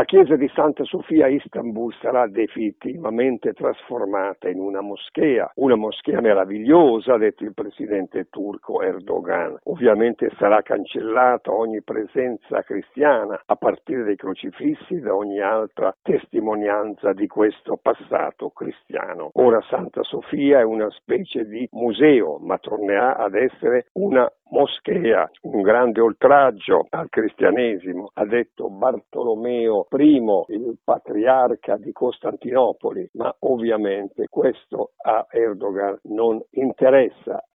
La chiesa di Santa Sofia a Istanbul sarà definitivamente trasformata in una moschea, una moschea meravigliosa, ha detto il presidente turco Erdogan. Ovviamente sarà cancellata ogni presenza cristiana a partire dai crocifissi da ogni altra testimonianza di questo passato cristiano. Ora Santa Sofia è una specie di museo, ma tornerà ad essere una moschea, un grande oltraggio al cristianesimo, ha detto Bartolomeo I, il patriarca di Costantinopoli, ma ovviamente questo a Erdogan non interessa